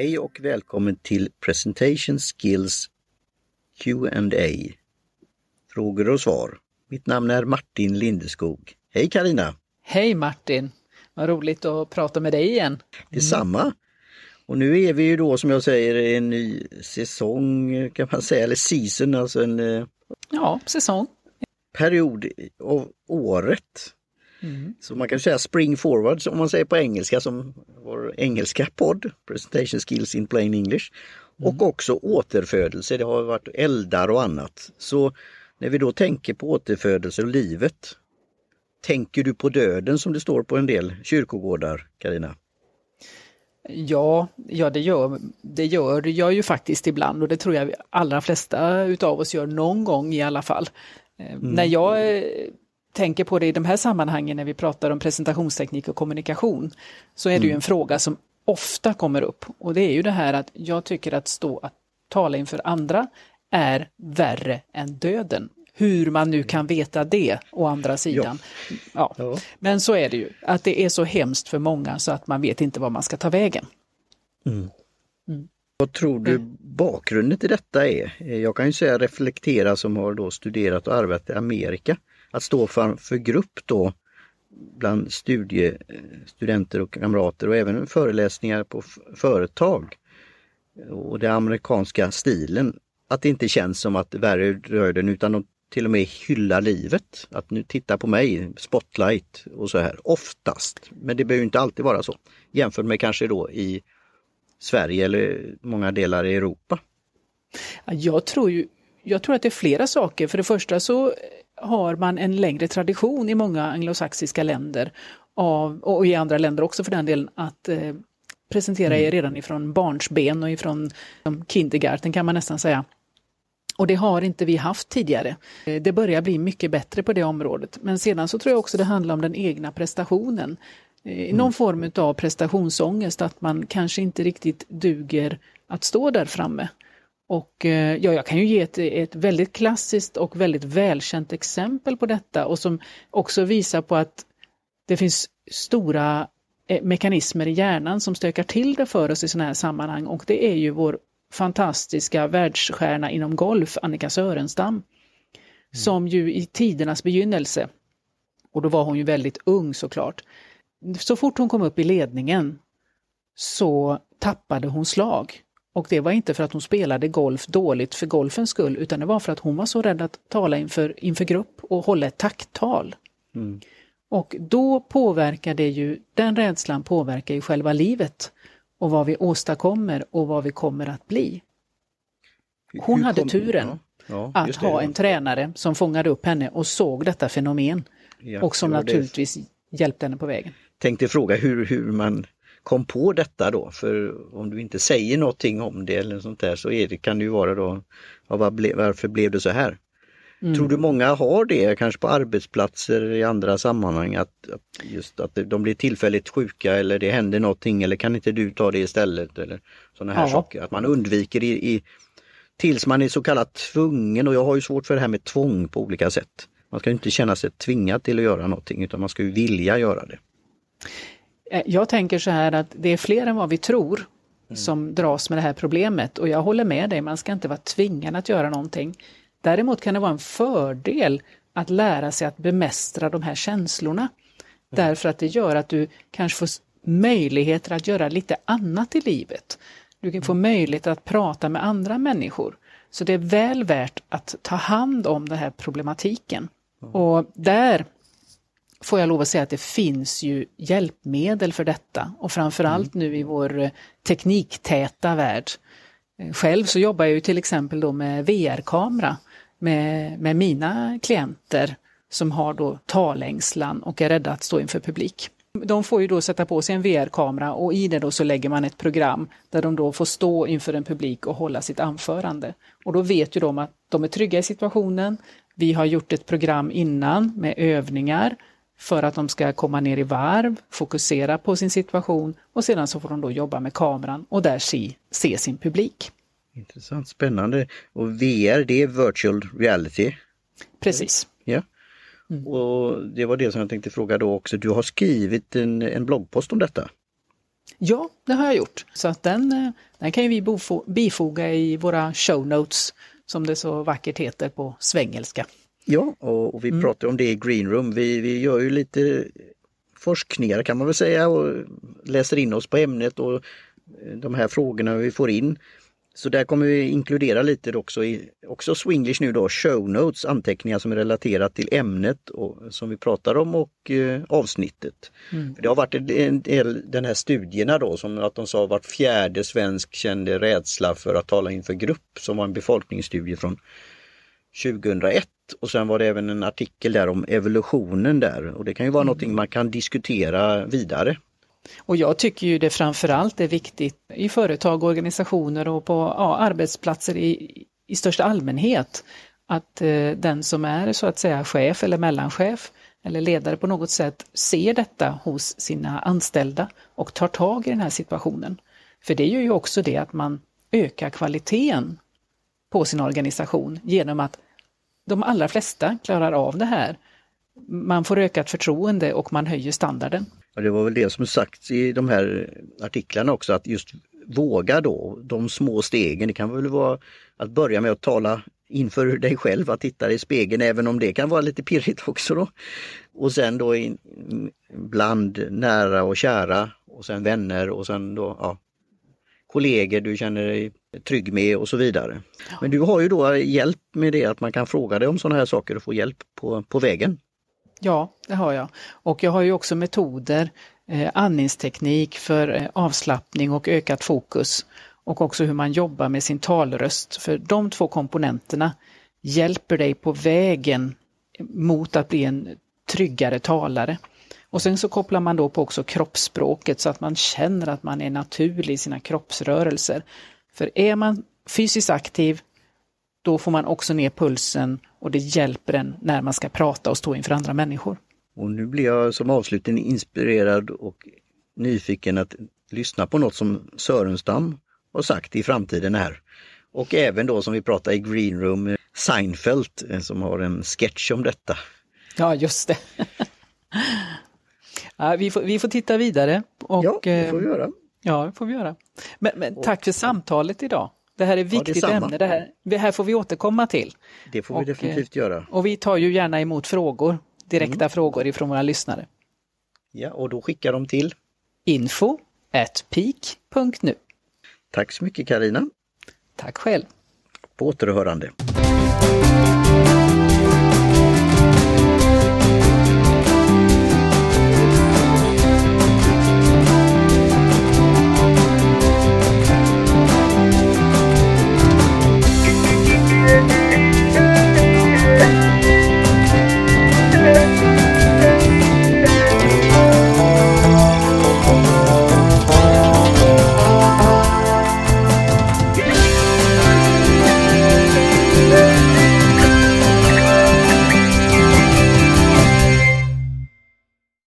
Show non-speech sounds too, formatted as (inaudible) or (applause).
Hej och välkommen till Presentation Skills Q&A. Frågor och svar. Mitt namn är Martin Lindeskog. Hej Karina! Hej Martin! Vad roligt att prata med dig igen. Detsamma! Och nu är vi ju då som jag säger i en ny säsong kan man säga, eller season, alltså en eh, Ja, säsong. period av året. Mm. Så man kan säga spring forward om man säger på engelska som vår engelska podd, Presentation Skills in Plain English. Och också återfödelse, det har varit eldar och annat. Så när vi då tänker på återfödelse och livet, tänker du på döden som det står på en del kyrkogårdar, Karina? Ja, ja det, gör, det gör jag ju faktiskt ibland och det tror jag allra flesta utav oss gör någon gång i alla fall. Eh, När jag tänker på det i de här sammanhangen när vi pratar om presentationsteknik och kommunikation så är det ju en fråga som ofta kommer upp och det är ju det här att jag tycker att stå att tala inför andra är värre än döden. Hur man nu kan veta det å andra sidan. Ja. Ja. Men så är det ju, att det är så hemskt för många så att man vet inte var man ska ta vägen. Vad tror du bakgrunden till detta är? Jag kan ju säga reflektera som har då studerat och arbetat i Amerika. Att stå för, för grupp då bland studie, studenter och kamrater och även föreläsningar på företag. Och den amerikanska stilen. Att det inte känns som att värre är den utan de till och med hyllar livet. Att nu titta på mig, spotlight och så här. Oftast, men det behöver inte alltid vara så. Jämfört med kanske då i Sverige eller många delar i Europa. Jag tror, ju, jag tror att det är flera saker. För det första så har man en längre tradition i många anglosaxiska länder av, och i andra länder också för den delen att eh, presentera er redan ifrån barnsben och ifrån um, kindergarten kan man nästan säga. Och det har inte vi haft tidigare. Eh, Det börjar bli mycket bättre på det området. Men sedan så tror jag också det handlar om den egna prestationen. Eh, Någon form av prestationsångest, att man kanske inte riktigt duger att stå där framme. Och eh, ja, jag kan ju ge ett, ett väldigt klassiskt och väldigt välkänt exempel på detta och som också visar på att det finns stora eh, mekanismer i hjärnan som stökar till det för oss i sådana här sammanhang och det är ju vår fantastiska världsstjärna inom golf, Annika Sörenstam, som ju i tidernas begynnelse, och då var hon ju väldigt ung såklart, så fort hon kom upp i ledningen så tappade hon slag. Och det var inte för att hon spelade golf dåligt för golfens skull, utan det var för att hon var så rädd att tala inför, inför grupp och hålla ett tacktal. Och då påverkar det ju, den rädslan påverkar ju själva livet och vad vi åstadkommer och vad vi kommer att bli. Hon Hur hade kom- turen ja, ja, att just det. ha en tränare som fångade upp henne och såg detta fenomen Ja, och som naturligtvis hjälpte henne på vägen. Tänkte fråga hur, hur man kom på detta då, för om du inte säger någonting om det eller sånt där så är det, kan det ju vara då, ja, ble, varför blev det så här? Mm. Tror du många har det, kanske på arbetsplatser i andra sammanhang, att, just att de blir tillfälligt sjuka eller det händer någonting eller kan inte du ta det istället eller sådana här Ja. saker. Att man undviker i, i tills man är så kallat tvungen och jag har ju svårt för det här med tvång på olika sätt. Man ska ju inte känna sig tvingad till att göra någonting utan man ska ju vilja göra det. Eh, Jag tänker så här att det är fler än vad vi tror som dras med det här problemet och jag håller med dig, man ska inte vara tvingad att göra någonting. Däremot kan det vara en fördel att lära sig att bemästra de här känslorna. Därför att det gör att du kanske får möjligheter att göra lite annat i livet. Du kan få möjlighet att prata med andra människor. Så det är väl värt att ta hand om den här problematiken. Och där får jag lov att säga att det finns ju hjälpmedel för detta och framförallt nu i vår eh, tekniktäta värld. Eh, Själv så jobbar jag ju till exempel då med VR-kamera med, med mina klienter som har då talängslan och är rädda att stå inför publik. De får ju då sätta på sig en VR-kamera och i det då så lägger man ett program där de då får stå inför en publik och hålla sitt anförande. Och då vet ju de att de är trygga i situationen. Vi har gjort ett program innan med övningar för att de ska komma ner i varv, fokusera på sin situation och sedan så får de då jobba med kameran och där se, se sin publik. Intressant, spännande. Och VR det är virtual reality. Precis. Ja. Och det var det som jag tänkte fråga då också. Du har skrivit en, en bloggpost om detta. Ja, det har jag gjort. Så att den, eh, den kan vi bifoga i våra show notes som det så vackert heter på svengelska. Ja, och, och vi mm. pratar om det i Greenroom. Vi, vi gör ju lite forskningar kan man väl säga och läser in oss på ämnet och de här frågorna vi får in. Så där kommer vi inkludera lite också i också Swinglish nu då, show notes, anteckningar som är relaterat till ämnet och, som vi pratar om och eh, avsnittet. Mm. För det har varit en del, den här studierna då som att de sa vart fjärde svensk kände rädsla för att tala inför grupp som var en befolkningsstudie från 2001 och sen var det även en artikel där om evolutionen där och det kan ju vara mm. någonting man kan diskutera vidare. Och jag tycker ju det framförallt är viktigt i företag, organisationer och på ja, arbetsplatser i, i största allmänhet att eh, den som är så att säga chef eller mellanchef eller ledare på något sätt ser detta hos sina anställda och tar tag i den här situationen. För det gör ju också det att man ökar kvaliteten på sin organisation genom att de allra flesta klarar av det här. Man får ökat förtroende och man höjer standarden. Ja, det var väl det som sagts i de här artiklarna också att just våga då, de små stegen. Det kan väl vara att börja med att tala inför dig själv, att titta i spegeln, även om det kan vara lite pirrigt också. då. Och sen då in, bland nära och kära och sen vänner och sen då ja, kollegor du känner dig trygg med och så vidare. Men du har ju då hjälp med det att man kan fråga dig om sådana här saker och få hjälp på, på vägen. Ja, det har jag. Och jag har ju också metoder, eh, andningsteknik för eh, avslappning och ökat fokus och också hur man jobbar med sin talröst. För de två komponenterna hjälper dig på vägen mot att bli en tryggare talare. Och sen så kopplar man då på också kroppsspråket så att man känner att man är naturlig i sina kroppsrörelser. För är man fysiskt aktiv, då får man också ner pulsen och det hjälper en när man ska prata och stå inför andra människor. Och nu blir jag som avslutning inspirerad och nyfiken att lyssna på något som Sörenstam har sagt i framtiden här. Och även då som vi pratade i Green Room, Seinfeld eh, som har en sketch om detta. Ja, just det. (laughs) ja, vi, får, vi får titta vidare. Och, ja, det får vi göra. Ja, det får vi göra. Men, men tack för samtalet idag. Det här är ett viktigt ja, ämne, det här, det här får vi återkomma till. Det får vi och, definitivt göra. Och vi tar ju gärna emot frågor, direkta mm. frågor ifrån våra lyssnare. Ja, och då skickar de till info at peak.nu. Tack så mycket Karina. Tack själv. På återhörande.